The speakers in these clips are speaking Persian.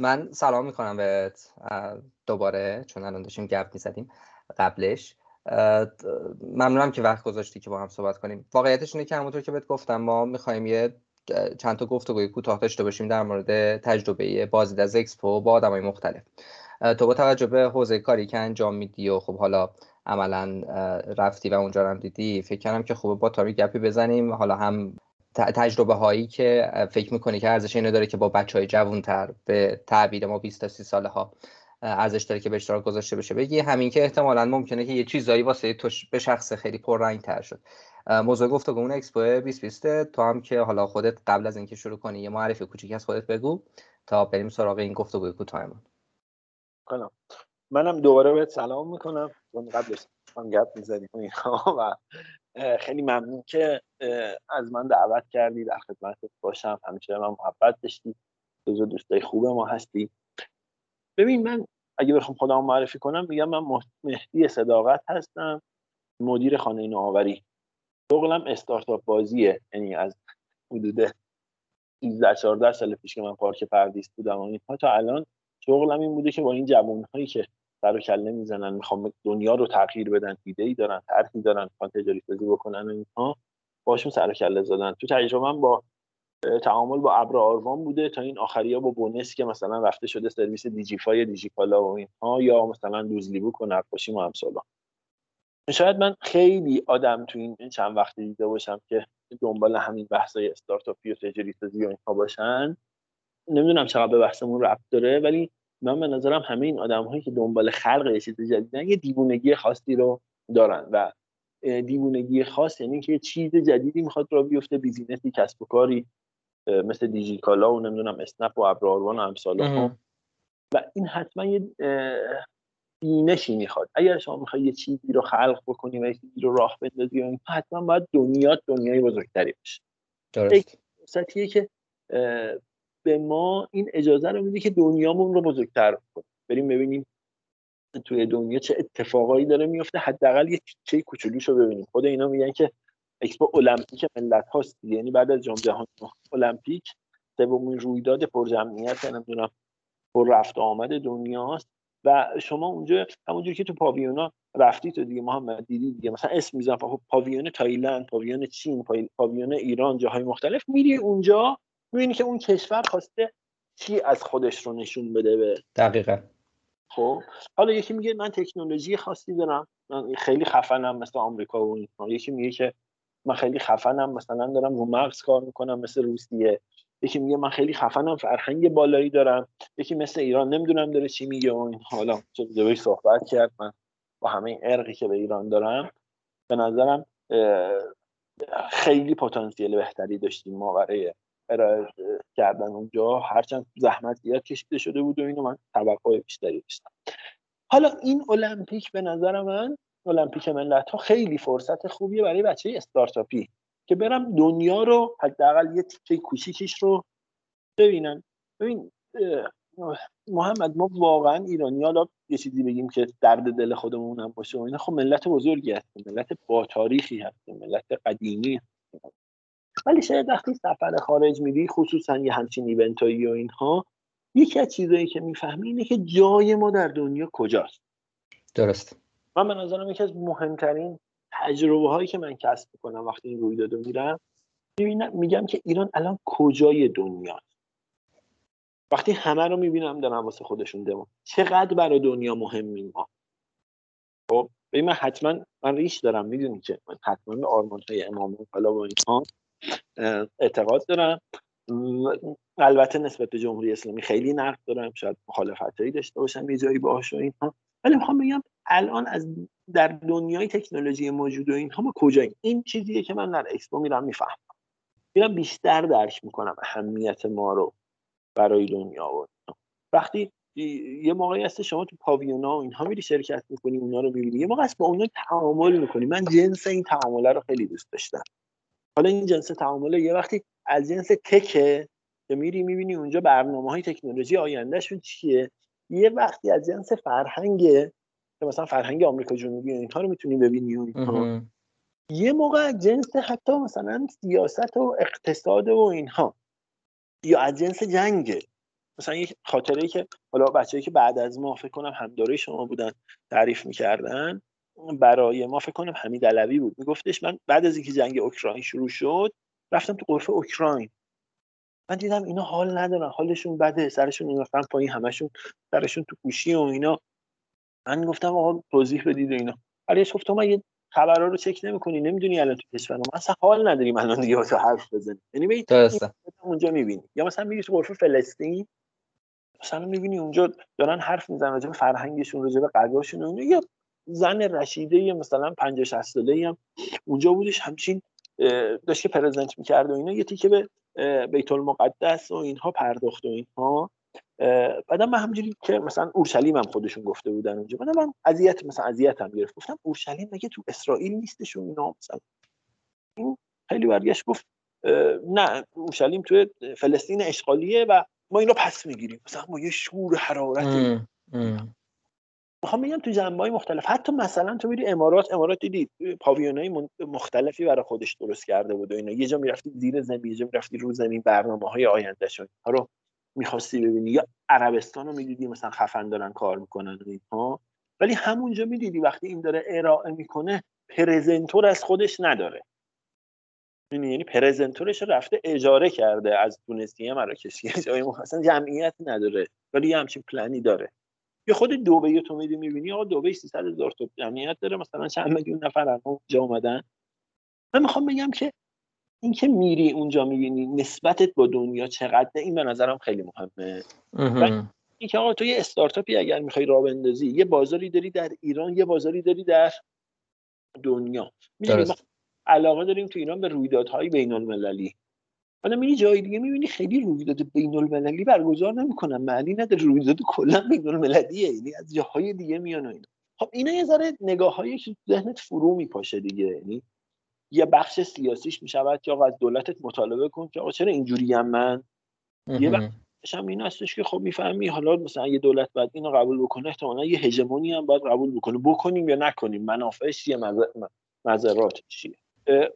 من سلام می‌کنم به دوباره چون الان داشتیم گپ می‌زدیم قبلش. ممنونم که وقت گذاشتی که با هم صحبت کنیم. واقعیتش اینه که همونطور که بهت گفتم ما می‌خوایم یه چند تا گفتگوی کوتاه داشته باشیم در مورد تجربه بازدید از اکسپو با آدمای مختلف. تو با توجه به حوزه کاری که انجام میدی و خب حالا عملا رفتی و اونجا هم دیدی فکر کردم که خوبه با تامی گپی بزنیم. حالا هم تجربه هایی که فکر می‌کنی که ارزش اینو داره که با بچه های جوون تر به تعبیر ما 20 تا 30 ساله ها ارزش داره که به اشتراک گذاشته بشه. بگی همین که احتمالا ممکنه که یه چیزایی واسه تو به شخص خیلی پررنگ تر شد موضوع گفتگو اکسپو 2020 تو هم که حالا خودت قبل از اینکه شروع کنی یه معرفی کوچیکی از خودت بگو تا بریم سراغ این گفتگوی کوتاهمون کنم منم دوباره بهت سلام می‌کنم. چون قبلش هم گپ می‌زدیم و خیلی ممنون که از من دعوت کردی در خدمتت باشم. همیشه من محبت داشتی. جزو دوستای خوب ما هستی. ببین من اگه بخوام خودم معرفی کنم میگم من مهدی صداقت هستم مدیر خانه نوآوری. شغلم استارتاپ بازیه. یعنی از حدود 13 14 سال پیش که من پارک پردیس بودم و اینها تا الان شغلم این بوده که با این جوان هایی که سر و کله می‌زنن می‌خوام دنیا رو تغییر بدن ایده ای دارن طرحی دارن می‌خوان تجاری سازی بکنن و اینها باشون سر و کله زدن. تو تجربه با تعامل با ابر آروان بوده تا این آخری ها با بونس که مثلا رفته شده سرویس دیجیفای دیجیکالا و اینها یا مثلا دوزلیبوک و نقاشی و امثالا شاید من خیلی آدم تو این چند وقتی دیده باشم که دنبال همین بحثای استارتاپی و تجاری سازی و اینها باشن. نمی‌دونم چقدر به بحثمون ربط داره ولی من به نظرم همه این آدم هایی که دنبال خلق یه چیز جدیدن یه دیوونگی خاصی رو دارن و دیوونگی خاص یعنی که یه چیز جدیدی می‌خواد را بیفته بیزینسی کسب و کاری مثل دیجیکالا و نمی‌دونم اسنپ و ابراروان و امثال و این حتما یه بینشی می‌خواد. اگر شما می‌خوای یه چیزی رو خلق بکنی و یه چیزی رو راه بندازی حتما باید دنیا دنیای بزرگتری باشه. درست. که به ما این اجازه رو میده که دنیامون رو بزرگتر کنیم. بریم ببینیم توی دنیا چه اتفاقایی داره میفته. حداقل یه چه کوچولوشو ببینیم. خود اینا میگن که اکسپو المپیک ملت هاست. یعنی بعد از جام جهانی. المپیک سومین رویداد پرجمعیت نمی‌دونم پر رفت آمد دنیاست و شما اونجا همونجوری که تو پاویونا رفتی تو دیگه محمد دیدی دیگه. مثلا اسم میزن خب پاویون تایلند پاویون چین پاویون ایران جاهای مختلف. میری اونجا می‌بینی که اون کشور خواسته چی از خودش رو نشون بده به دقیقا. خب. حالا یکی میگه من تکنولوژی خاصی دارم. من خیلی خفنم مثل آمریکا و اینها یکی میگه که من خیلی خفنم مثلا دارم رو مغز کار می‌کنم مثل روسیه. یکی میگه من خیلی خفنم فرهنگ بالایی دارم. یکی مثل ایران نمی‌دونم داره چی میگه و این. حالا چه صحبت کرد من با همه ارقی که به ایران دارم به نظرم خیلی پتانسیل بهتری داشتیم ما برای ارائه کردن اونجا هرچند زحمت زیاد کشیده شده بود و اینو من توقع بیشتری داشتم. حالا این المپیک به نظر من المپیک ملت ها خیلی فرصت خوبیه برای بچه استارتاپی که برم دنیا رو حداقل یه تیکه کوچیکش رو ببینن. ببین محمد ما واقعا ایرانی حالا یه چیزی بگیم که درد دل خودمون هم باشه و اینا خب ملت بزرگی هستیم ملت با تاریخی هستیم ملت قدیمی هستیم. ولی شاید وقتی سفر خارج میری خصوصا یه همچین ایونتایی و اینها یکی از چیزایی که می‌فهمی اینه که جای ما در دنیا کجاست. درست. من به نظرم یکی از مهمترین تجربه هایی که من کسب می‌کنم وقتی این رویداد میرم میگم که ایران الان کجای دنیا؟ وقتی همه رو می‌بینم دارن واسه خودشون دمو. چقدر برای دنیا مهمیم ما؟ خب من حتما من ریش دارم می‌دونی که من حتما به آرمان های امام و اینها اعتقاد دارم. البته نسبت به جمهوری اسلامی خیلی نقد دارم. شاید مخالفت هایی داشته باشم یه جایی باهاش و اینها. ولی می‌خوام بگم الان از در دنیای تکنولوژی موجود و اینها ما کجاییم؟ این چیزیه که من در اکسپو میرم می‌فهمم. میرم بیشتر درک می‌کنم اهمیت ما رو برای دنیا و وقتی یه موقعی هست شما تو پاویونا و اینها میری شرکت می‌کنی اونا رو می‌بینی یه موقع هست با اونا تعامل می‌کنی. من جنس این تعامله رو خیلی دوست داشتم. حالا این جنس تعامل یه وقتی از جنس تکه که میری می‌بینی اونجا برنامه های تکنولوژی آیندهشون چیه؟ یه وقتی از جنس فرهنگ که مثلا فرهنگ آمریکا جنوبی اینها رو می‌تونی ببینی و یه موقع از جنس حتی مثلا سیاست و اقتصاد و اینها یا از جنس جنگه مثلا یک خاطره که حالا بچه‌ای که بعد از ما فکر کنم همداره شما بودن تعریف می‌کردن برای ما فکر کنم حمید علوی بود. میگفتش من بعد از اینکه جنگ اوکراین شروع شد رفتم تو قرفه اوکراین. من دیدم اینا حال ندارن حالشون بده سرشون انداختن پایین همشون سرشون تو گوشی و اینا. من گفتم آقا توضیح بدید اینا. علیش گفت تو مگه خبرها رو چک نمی‌کنی؟ نمی‌دونی الان تو کشور ما. اصلا حال نداریم الان دیگه واسه حرف بزنیم. یعنی اونجا می‌بینی. یا مثلا میری تو غرفه فلسطین مثلا می‌بینی اونجا دارن حرف می‌زنن راجع به فرهنگشون راجع به اونجا یا زن رشیده مثلا 50 60 ساله هم اونجا بودش همچین داشت که پرزنت می‌کرد و اینا یه تیکه به بیت المقدس و اینها پرداخت و اینها. بعدا من همجوری که مثلا اورشلیم هم خودشون گفته بودن اونجا بعدا من اذیت مثلا اذیت هم گرفت. گفتم اورشلیم مگه تو اسرائیل نیستشون اینا؟ مثلا این خیلی برگشت گفت نه اورشلیم تو فلسطین اشغالیه و ما اینو پس می‌گیریم. مثلا ما یه شور حرارت می‌خوام بگم تو جنبه های مختلف. حتی مثلا تو میری امارات امارات دیدی پاویون مختلفی برای خودش درست کرده بود و اینا. یه جا می‌رفتی زیر زمین یه جا می‌رفتی رو زمین برنامه های آینده شد رو می‌خواستی ببینی. یا عربستان رو می‌دیدی مثلا خفن دارن کار می‌کنن اینها. ولی همونجا می‌دیدی وقتی این داره ارائه می‌کنه پرزنتور از خودش نداره. یعنی پرزنتورش رفته اجاره کرده از تونسیه مراکشی جای اصلا جمعیت نداره. ولی یه همچین پلنی داره. یه خود دوبه تو میدی می‌بینی آقا دوبه 300 هزار تا جمعیت داره مثلا چند میلیون نفر اونجا اومدن. من می‌خوام بگم که اینکه میری اونجا می‌بینی نسبتت با دنیا چقدر این به نظرم خیلی مهمه. اینکه آقا تو یه استارتاپی اگر می‌خوای راه بندازی یه بازاری داری در ایران یه بازاری داری در دنیا. می‌دونی علاقه داریم تو ایران به رویدادهای بین المللی حالا میری جای دیگه می‌بینی خیلی رویداد بین المللی برگزار نمی‌کنن معنی نداره رویداد کلا بین المللیه یعنی از جاهای دیگه میان و اینا. خب اینا یه ذره نگاههایی که ذهنت فرو میپاشه دیگه. یعنی یه بخش سیاسیش می‌شود که آقا از دولتت مطالبه کن که آقا چرا اینجوری هم من؟ یه بخش هم این هستش که خب می‌فهمی حالا مثلا یه دولت بعد اینو قبول بکنه احتمالا یه هژمونی هم باید قبول بکنه. بکنیم یا نکنیم منافعش چیه مذراتش چیه؟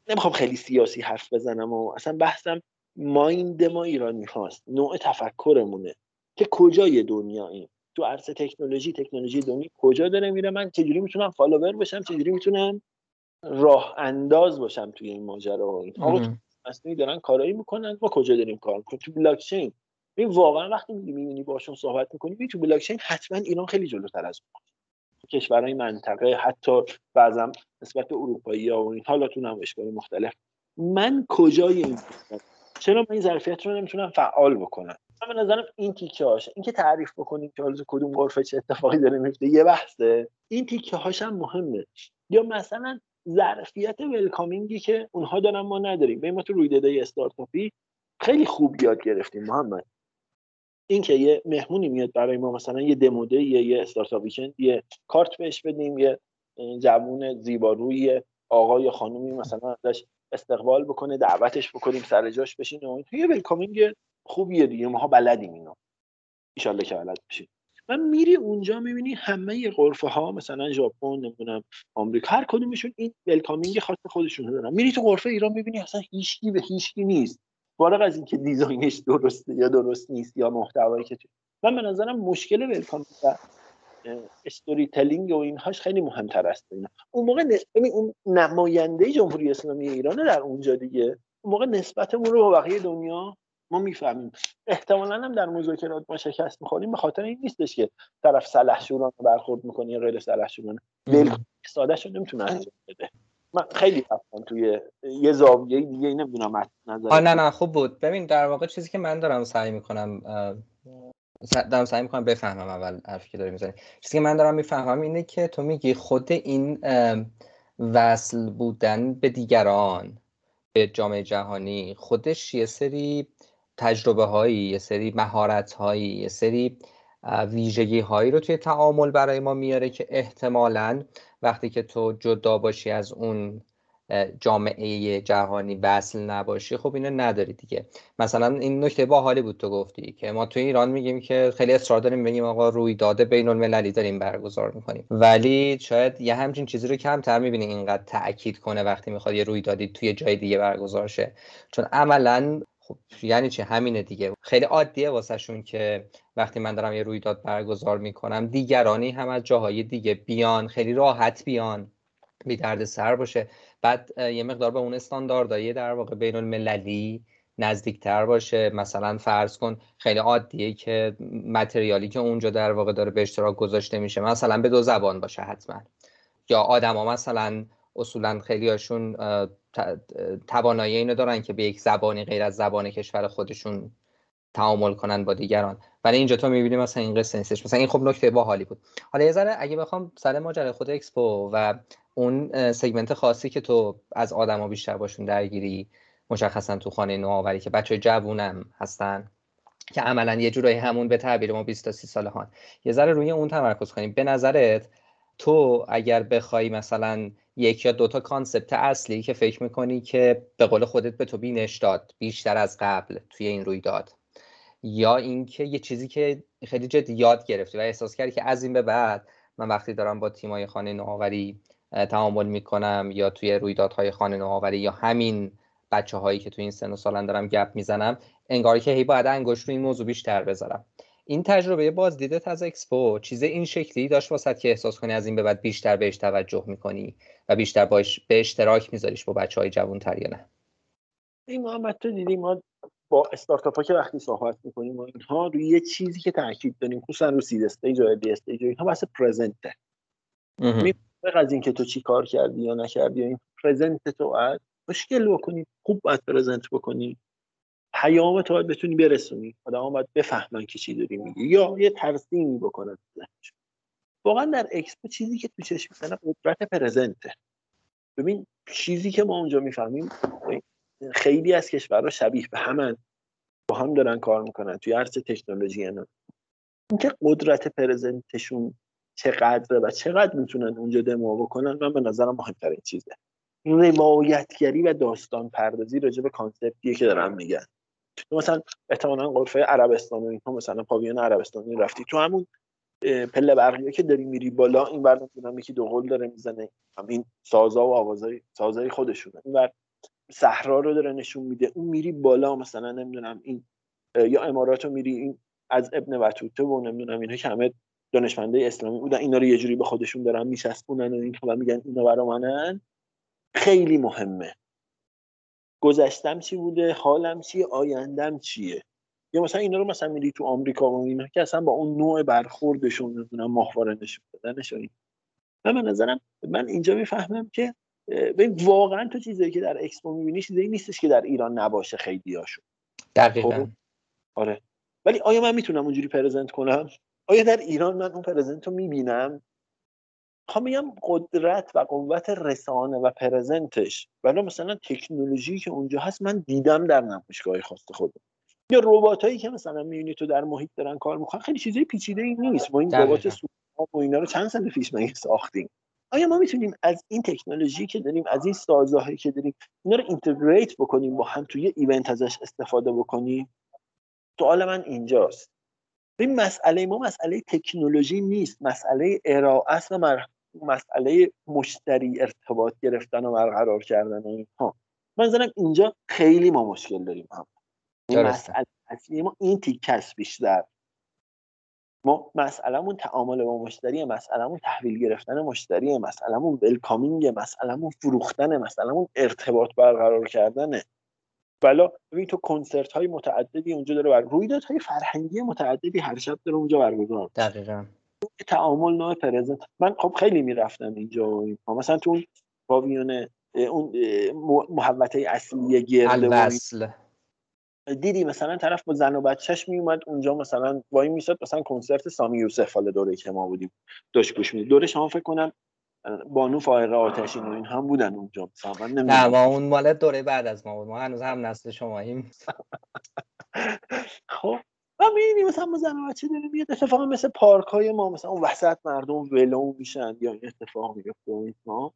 نمی‌خوام خیلی سیاسی حرف بزنم و اصلا بحثم مایند ما ایرانی هاست. نوع تفکرمونه. که کجای دنیاییم تو عرصه تکنولوژی تکنولوژی دنیا کجا داره میره؟ من چجوری می‌تونم فالوور بشم؟ چجوری می‌تونم راه انداز باشم توی این ماجرا؟ اینها اصلا دارن کارایی می‌کنن. ما کجا داریم کار؟ می‌کنیم تو بلاک چین این واقعا وقتی می‌بینی باشون صحبت می‌کنی تو بلاک چین حتما ایران خیلی جلوتر از اون کشورهای منطقه حتی بعضا نسبت به اروپایی ها و این حالا تو نمایشگاه مختلف. من کجای این چرا من این ظرفیت رو نمی‌تونم فعال بکنم؟ من به نظرم این تیکه هاش اینکه تعریف بکنیم که حالا کدوم غرفه چه اتفاقی داره میفته یه بحثه. این تیکه هاش هم مهمه. یا مثلا ظرفیت welcoming ی که اونها دارن ما نداریم. به ما تو رویدادهای استارتاپی خیلی خوب یاد گرفتیم محمد. اینکه یه مهمونی میاد برای ما مثلا یه demo day یه یه استارتاپ یه کارت بهش بدیم یه جوون زیباروی آقای خانومی مثلا ازش استقبال بکنه دعوتش بکنیم سر جاش بشین و یه welcoming خوبیه دیگه. ماها بلدیم اینو ان که بلد بشیم. من میری اونجا می‌بینی همه غرفه ها مثلا ژاپن نمی‌دونم آمریکا هر کدومشون این welcoming خاص خودشون دارن. میری تو غرفه ایران می‌بینی اصلا هیچکی به هیچکی نیست. فارغ از اینکه design ش درسته یا درست نیست یا محتوایی که من به نظرم مشکل welcoming storytelling و اینهاش خیلی مهمتر است. اینا. اون موقع اون نماینده جمهوری اسلامی ایران در اونجا دیگه. اون موقع نسبتمون رو با بقیه دنیا ما می‌فهمیم. احتمالا هم در مذاکرات ما شکست می‌خوریم. به خاطر این نیستش که طرف سلحشوران برخورد می‌کنه یا غیر سلحشورانه ساده شو نمی‌تونه انجام بده. من خیلی رفتم توی یه زاویه دیگه نمی‌دونم نظر نه نه خوب بود. ببین در واقع چیزی که من دارم سعی می‌کنم دارم سعی می‌کنم بفهمم اول حرفی که داری می‌زنی. چیزی که من دارم می‌فهمم اینه که تو میگی خود این وصل بودن به دیگران به جامعه جهانی خودش یه سری تجربه هایی یه سری مهارت هایی یه سری ویژگی هایی رو توی تعامل برای ما میاره که احتمالا وقتی که تو جدا باشی از اون جامعه جهانی وصل نباشی خب اینو نداری دیگه. مثلا این نکته باحالی بود تو گفتی که ما تو ایران میگیم که خیلی اصرار داریم بگیم آقا رویداد بین المللی داریم برگزار می‌کنیم. ولی شاید یه همچین چیزی رو کمتر می‌بینی اینقدر تاکید کنه وقتی می‌خواد یه رویدادی توی جای دیگه برگزار شه. چون عملا خب یعنی چی؟ همینه دیگه. خیلی عادیه واسهشون که وقتی من دارم یه رویداد برگزار می‌کنم دیگرانی هم از جاهای دیگه بیان خیلی راحت بیان. بی درد سر باشه. بعد یه مقدار به اون استانداردهای در واقع بین المللی نزدیکتر باشه. مثلا فرض کن خیلی عادیه که متریالی که اونجا در واقع داره به اشتراک گذاشته میشه مثلا به دو زبان باشه حتما. یا آدما مثلا اصولا خیلی هاشون توانایی اینو دارن که به یک زبانی غیر از زبان کشور خودشون تعامل کنن با دیگران. ولی اینجا تو می‌بینی مثلا این قصه نیستش مثلا این خب نکته باحالی بود. حالا یه ذره اگه بخوام سر ماجرای خود اکسپو و اون سگمنت خاصی که تو از آدما بیشتر باشون درگیری مشخصا تو خانه نوآوری که بچه جوونم هستن که عملا یه جورایی همون به تعبیر ما 20 تا 30 ساله هان. یه ذره روی اون تمرکز کنیم. به نظرت تو اگر بخوای مثلا یک یا دوتا کانسپت اصلی که فکر می‌کنی که به قول خودت به تو بینش داد بیشتر از قبل توی این رویداد یا اینکه یه چیزی که خیلی جدی یاد گرفتی و احساس کردی که از این به بعد من وقتی دارم با تیمای خانه نوآوری تعامل می‌کنم یا توی رویدادهای خانه نوآوری یا همین بچه هایی که توی این سن و سالن دارم گپ می‌زنم انگار که هی باید انگشت رو این موضوع بیشتر بذارم. این تجربه بازدیدت از اکسپو چیز این شکلی داشت واسط که احساس کنی از این به بعد بیشتر بهش توجه می‌کنی و بیشتر باش به اشتراک میذاریش با بچه های جوان تر یا نه؟ این محمد تو دیدی ما با استارتاپ ها که وقتی صحبت می‌کنیم و اینها روی یه چیزی که تاکید داریم خصوصا رو seed stage و idea stage اینها بحث present ه از اینکه تو چی کار کردی یا نکردی یا این present تو باید مشکل بکنی خوب باید present بکنی. پیام تو باید بتونی برسونی. آدم باید بفهمن که چی داری میگی یا یه ترسیمی بکنن واقعا در اکسپو چیزی که تو چشم می‌زنه قدرت پرزنته ببین چیزی که ما اونجا می‌فهمیم خیلی از کشورها شبیه به همن. با هم دارن کار می‌کنن توی عرصه تکنولوژی اینا اینکه قدرت پرزنتشون چقدره و چقدر می‌تونن اونجا دمو بکنن من به نظرم مهمترین چیزه. روایتگری و داستان پردازی راجع به کانسپتیه که دارم میگن. تو مثلا احتمالا قرفه عربستان و اینها مثلا پاویون عربستانی رفتی تو همون پله برقیه که داری میری بالا این بر نمی‌دونم یکی دو قول داره می‌زنه. همین سازا و آوازای سازای خودشونه. این بر صحرا رو داره نشون میده. اون میری بالا مثلا نمی‌دونم این یا امارات رو میری این از ابن بطوطه و نمی‌دونم اینها که همه دانشمنده اسلامی بودن اینا رو یه جوری به خودشون دارن میچسبونن و این و میگن اینا برا منن. خیلی مهمه. گذشتم چی بوده؟ حالم چیه آیندم چیه؟ یا مثلا اینا رو مثلا میری تو آمریکا و اینا که اصلا با اون نوع برخوردشون نمی‌دونم ماهواره نشون دادنش و من نظرم من اینجا می‌فهمم که ببین واقعا تو چیزایی که در اکسپو می‌بینی چیزایی نیستش که در ایران نباشه خیلی هاشون دقیقا. خب؟ آره. ولی آیا من می‌تونم اونجوری پرزنت کنم؟ آیا در ایران من اون پرزنت رو می‌بینم؟ می‌خوام بگم قدرت و قوت رسانه و present ش. ولی مثلا تکنولوژی که اونجا هست من دیدم در نمایشگاه خاص خودم. یا ربات هایی که مثلا می‌بینی تو در محیط دارن کار می‌کنن خیلی چیزای پیچیده ای نیست. ما این ربات سورنا و اینا رو چند سال پیش مگه ساختیم. آیا ما می‌تونیم از این تکنولوژی که داریم از این سازهایی که داریم اینا رو integrate بکنیم با هم توی event ازش استفاده بکنیم؟ سوال من اینجاست. این مسئله ما مسئله تکنولوژی نیست. مسئله ارائه است و مسئله مشتری ارتباط گرفتن و برقرار کردن اینها. من زنم اینجا خیلی ما مشکل داریم. هم. این مسئله اصلی ما این تیکس بیشتر. ما مسئلهمون تعامل با مشتری مسئلهمون تحویل گرفتن مشتری مسئلهمون ولکامینگ مسئلهمون فروختن مسئلهمون ارتباط برقرار کردنه بلا ببین تو کنسرت های متعددی اونجا داره بر رویداد های فرهنگی متعددی هر شب داره اونجا برگزار دقیقا. تعامل نوع پرزنت. من خب خیلی می‌رفتم اینجا مثلا تو اون پاویون اون محوطه اصلی گرده دیدی مثلا طرف با زن و بچهش میومد اونجا مثلا وای میساد مثلا کنسرت سامی یوسف حال دوره که ما بودیم. داشت گوش می‌دید دوره شما فکر کنم بانو فائقه آتشین و این هم بودن اونجا مثلا من نه ما اون مال دوره بعد از ما بود. ما هنوز هم نسل شماییم. خب و می‌بینی مثلا ما زن بچه داره میاد اتفاق مثل پارک های ما مثلا اون وسط مردم ولو میشن یا این اتفاق میفته و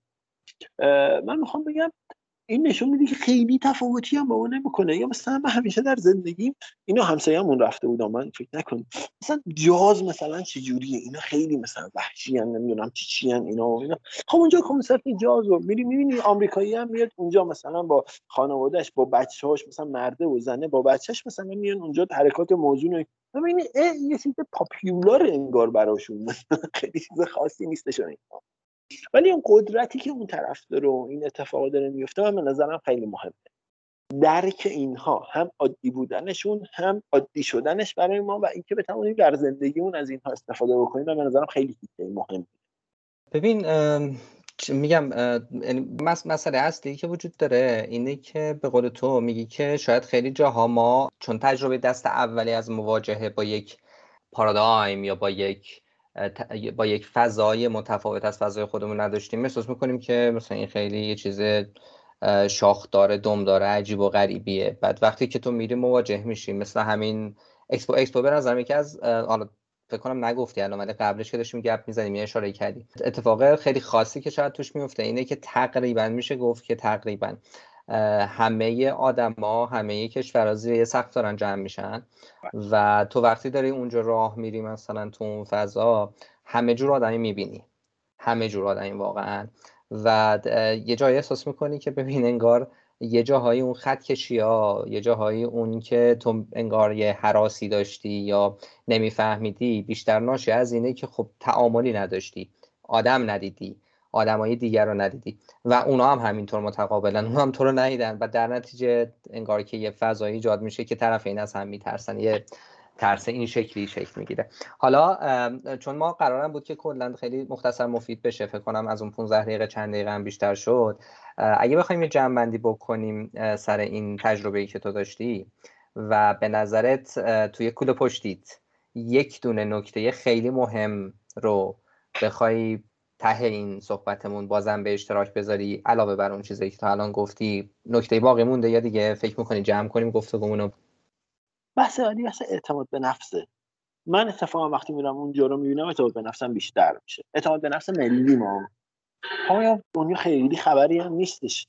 من می‌خوام بگم این نشون میده که خیلی تفاوتی هم با اون نمی‌کنه. یا مثلا من همیشه در زندگیم اینا همسایه‌مون رفته بودم من فکر نکن مثلا جاز مثلا چه جوریه اینا خیلی مثلا وحشی ان نمی‌دونم چی چی اینا و اینا. خب اونجا کنسرت جاز رو میری می‌بینی آمریکایی هم میاد اونجا مثلا با خانوادهش با بچه‌هاش مثلا مرده و زنه با بچهش مثلا میان اونجا حرکات موضوع ببینی یه چیز پاپیولار انگار براشون. خیلی چیز خاصی نیستشون ولی اون قدرتی که اون طرف داره و این اتفاق داره میفته من به نظرم خیلی مهمه. درک اینها هم عادی بودنشون هم عادی شدنش برای ما و اینکه بتوانیم در زندگیمون از اینها استفاده بکنیم من به نظرم خیلی مهم ببین میگم یعنی مسئله اصلی که وجود داره اینه که به قول تو میگی که شاید خیلی جاها ما چون تجربه دست اولی از مواجهه با یک پارادایم یا با یک با یک فضای متفاوت از فضای خودمون نداشتیم. احساس می‌کنیم که مثلا این خیلی یه چیز شاخدار دمدار عجیب و غریبیه. بعد وقتی که تو میری مواجه میشی مثل همین اکسپو اکسپو به نظر که از حالا فکر کنم نگفتی الان ولی قبلش که داشتیم گپ می‌زنیم یه اشاره کردی. اتفاق خیلی خاصی که شاید توش میفته اینه که تقریبا میشه گفت که تقریبا. همه آدما همه کشورها زیر یه سقف دارن جمع میشن. و تو وقتی داری اونجا راه میری مثلا تو اون فضا همه جور آدمی می‌بینی. همه جور آدمی واقعا. و یه جایی احساس می‌کنی که ببین انگار یه جاهایی اون خط کشی ها یه جاهایی اون که تو انگار یه حراسی داشتی یا نمیفهمیدی بیشتر ناشی از اینه که خب تعاملی نداشتی آدم ندیدی. آدمای دیگر رو ندیدی. و اونا هم همینطور متقابلا اونا هم تو رو ندیدن. و در نتیجه انگار که یه فضایی ایجاد میشه که طرف این از هم میترسن. یه ترس این شکلی شکل می‌گیره. حالا چون ما قرارم بود که کلا خیلی مختصر مفید بشه فکر کنم از اون 15 دقیقه چند دقیقه هم بیشتر شد. اگه بخوایم یه جمع بکنیم سر این تجربه ای که تو داشتی و به نظرت توی کل پشتیت یک دونه نکته خیلی مهم رو بخوای ته این صحبتمون بازم به اشتراک بذاری علاوه بر اون چیزی که تا الان گفتی نکته باقی مونده یا دیگه فکر می‌کنی جمع کنیم گفتگومون رو بحث بعدی بحث اعتماد به نفسه من اتفاقا وقتی میرم اونجا رو می‌بینم اعتماد به نفسم بیشتر میشه. اعتماد به نفس ملی ما. همه دنیا خیلی خبری هم نیستش.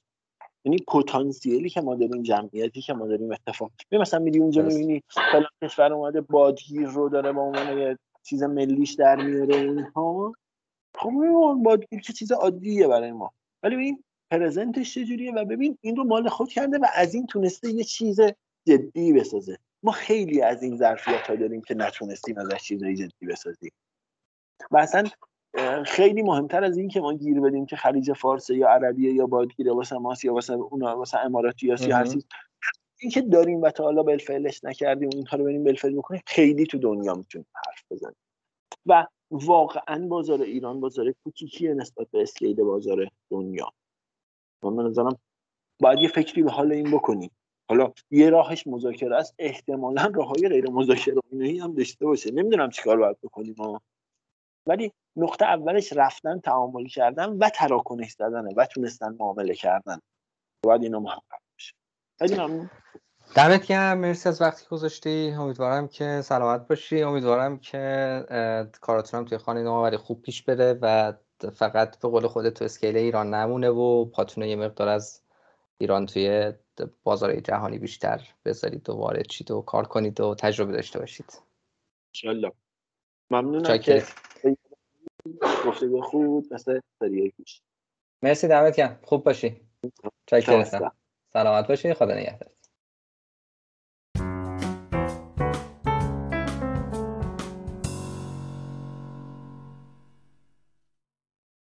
یعنی پتانسیلی که ما داریم جمعیتی که ما داریم اتفاق. می مثلا میری اونجا می‌بینی فلان کشور اومده بادگیر رو داره با عنوان یه چیز ملیش در میاره اینها. خب بادگیر که چیز عادیه برای ما. ولی ببین پرزنتش چجوریه و ببین این رو مال خود کرده و از این تونسته یه چیز جدی بسازه. ما خیلی از این ظرفیت ها داریم که نتونستیم ازش چیزای جدی بسازیم. و اصلا خیلی مهمتر از این که ما گیر بدیم که خلیج فارس یا عربیه یا بادگیره واسه ماست یا واسه اونا واسه اماراتی یا هر چیز این که داریم و تا حالا بالفعلش نکردیم اینها رو بریم بالفعل بکنیم خیلی تو دنیا می‌تونیم حرف بزنیم. و واقعا بازار ایران بازار کوچیکیه نسبت به اسکیل بازار دنیا. من نظرم باید یه فکری به حال این بکنیم. حالا یه راهش مذاکره است. احتمالا راههای غیر مذاکره اینایی هم داشته باشه. نمی‌دونم چیکار باید بکنیم ها ولی نقطه اولش رفتن تعامل کردن و تراکنش زدنه و تونستن معامله کردن. باید اینا محقق بشه. خیلی دمت گرم مرسی از وقتی گذاشتی. امیدوارم که سلامت باشی. امیدوارم که کاراتون هم توی خانه نوآوری خوب پیش بره و فقط به قول خودت تو اسکیل ایران نمونه و پاتونه یه مقدار از ایران توی بازار جهانی بیشتر بذارید و وارد شید و کار کنید و تجربه داشته باشید. انشالله. ممنونم که گفته خوب مثل سریع پیش مرسی دمت گرم. خوب باشی. چاکرم سلامت باشی. خدا نگهدار.